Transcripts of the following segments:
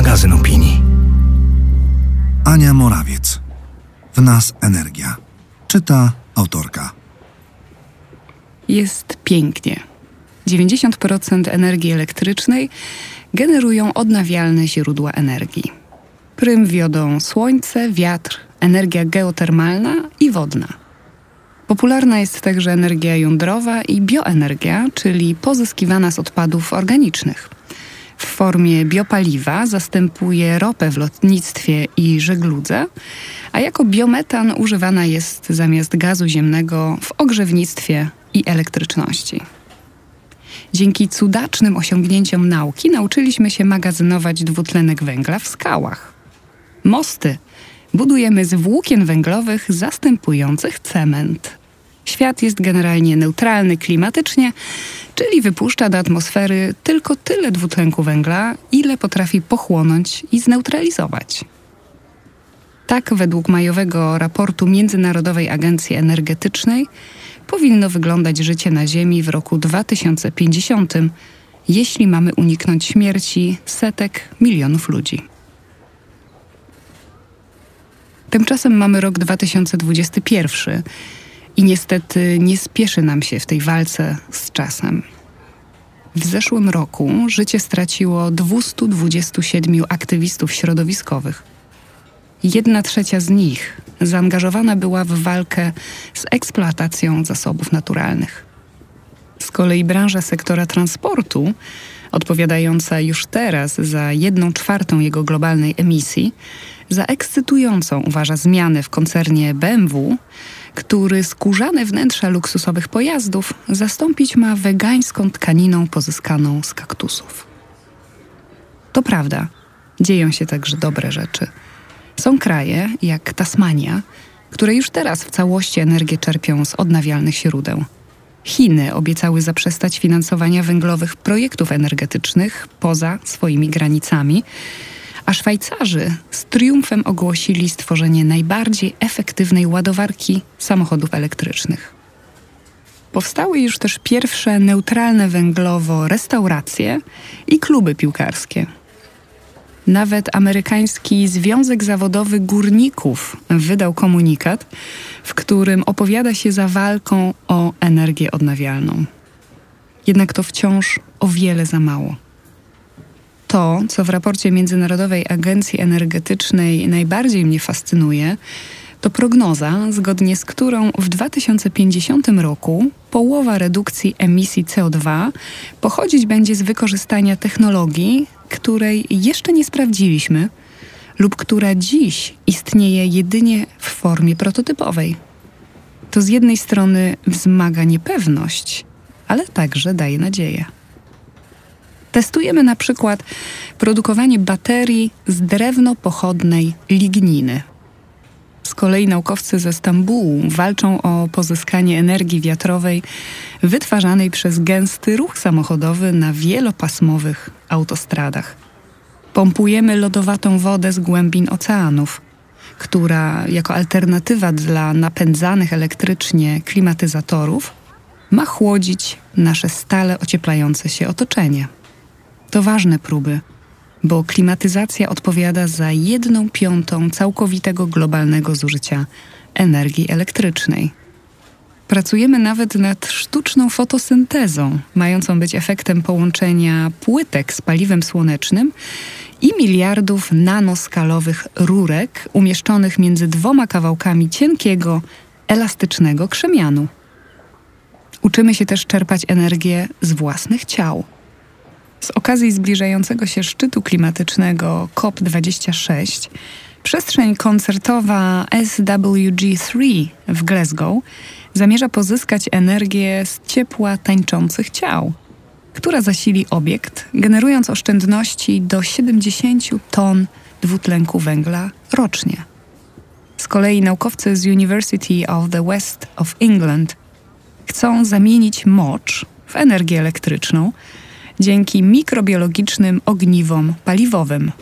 magazyn opinii. Ania Morawiec. W nas energia. Czyta autorka. Jest pięknie. 90% energii elektrycznej generują odnawialne źródła energii. Prym wiodą słońce, wiatr, energia geotermalna i wodna. Popularna jest także energia jądrowa i bioenergia, czyli pozyskiwana z odpadów organicznych. W formie biopaliwa zastępuje ropę w lotnictwie i żegludze, a jako biometan używana jest zamiast gazu ziemnego w ogrzewnictwie i elektryczności. Dzięki cudacznym osiągnięciom nauki nauczyliśmy się magazynować dwutlenek węgla w skałach. Mosty budujemy z włókien węglowych zastępujących cement. Świat jest generalnie neutralny klimatycznie, czyli wypuszcza do atmosfery tylko tyle dwutlenku węgla, ile potrafi pochłonąć i zneutralizować. Tak, według majowego raportu Międzynarodowej Agencji Energetycznej, powinno wyglądać życie na Ziemi w roku 2050, jeśli mamy uniknąć śmierci setek milionów ludzi. Tymczasem mamy rok 2021 i niestety nie spieszy nam się w tej walce z czasem. W zeszłym roku życie straciło 227 aktywistów środowiskowych. Jedna trzecia z nich zaangażowana była w walkę z eksploatacją zasobów naturalnych. Z kolei branża sektora transportu, odpowiadająca już teraz za jedną czwartą jego globalnej emisji, za ekscytującą uważa zmianę w koncernie BMW, który skórzane wnętrza luksusowych pojazdów zastąpić ma wegańską tkaniną pozyskaną z kaktusów. To prawda, dzieją się także dobre rzeczy. Są kraje, jak Tasmania, które już teraz w całości energię czerpią z odnawialnych źródeł. Chiny obiecały zaprzestać finansowania węglowych projektów energetycznych poza swoimi granicami, a Szwajcarzy z triumfem ogłosili stworzenie najbardziej efektywnej ładowarki samochodów elektrycznych. Powstały już też pierwsze neutralne węglowo restauracje i kluby piłkarskie. Nawet amerykański Związek Zawodowy Górników wydał komunikat, w którym opowiada się za walką o energię odnawialną. Jednak to wciąż o wiele za mało. To, co w raporcie Międzynarodowej Agencji Energetycznej najbardziej mnie fascynuje, to prognoza, zgodnie z którą w 2050 roku połowa redukcji emisji CO2 pochodzić będzie z wykorzystania technologii, której jeszcze nie sprawdziliśmy lub która dziś istnieje jedynie w formie prototypowej. To z jednej strony wzmaga niepewność, ale także daje nadzieję. Testujemy na przykład produkowanie baterii z drewno pochodnej ligniny. Z kolei naukowcy ze Stambułu walczą o pozyskanie energii wiatrowej wytwarzanej przez gęsty ruch samochodowy na wielopasmowych autostradach. Pompujemy lodowatą wodę z głębin oceanów, która jako alternatywa dla napędzanych elektrycznie klimatyzatorów ma chłodzić nasze stale ocieplające się otoczenie. To ważne próby, bo klimatyzacja odpowiada za jedną piątą całkowitego globalnego zużycia energii elektrycznej. Pracujemy nawet nad sztuczną fotosyntezą, mającą być efektem połączenia płytek z paliwem słonecznym i miliardów nanoskalowych rurek umieszczonych między dwoma kawałkami cienkiego, elastycznego krzemianu. Uczymy się też czerpać energię z własnych ciał. Okazji zbliżającego się szczytu klimatycznego COP26 przestrzeń koncertowa SWG3 w Glasgow zamierza pozyskać energię z ciepła tańczących ciał, która zasili obiekt, generując oszczędności do 70 ton dwutlenku węgla rocznie. Z kolei naukowcy z University of the West of England chcą zamienić mocz w energię elektryczną dzięki mikrobiologicznym ogniwom paliwowym.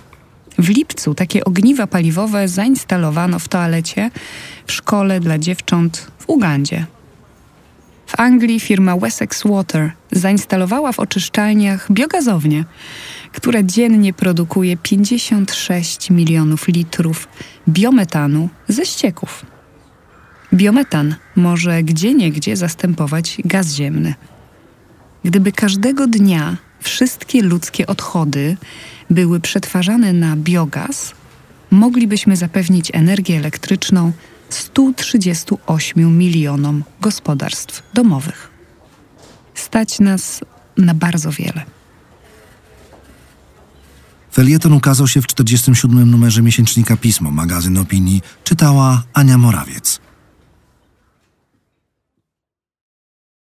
W lipcu takie ogniwa paliwowe zainstalowano w toalecie w szkole dla dziewcząt w Ugandzie. W Anglii firma Wessex Water zainstalowała w oczyszczalniach biogazownię, która dziennie produkuje 56 milionów litrów biometanu ze ścieków. Biometan może gdzieniegdzie zastępować gaz ziemny. Gdyby każdego dnia wszystkie ludzkie odchody były przetwarzane na biogaz, moglibyśmy zapewnić energię elektryczną 138 milionom gospodarstw domowych. Stać nas na bardzo wiele. Felieton ukazał się w 47. numerze miesięcznika Pismo, magazyn opinii, czytała Ania Morawiec.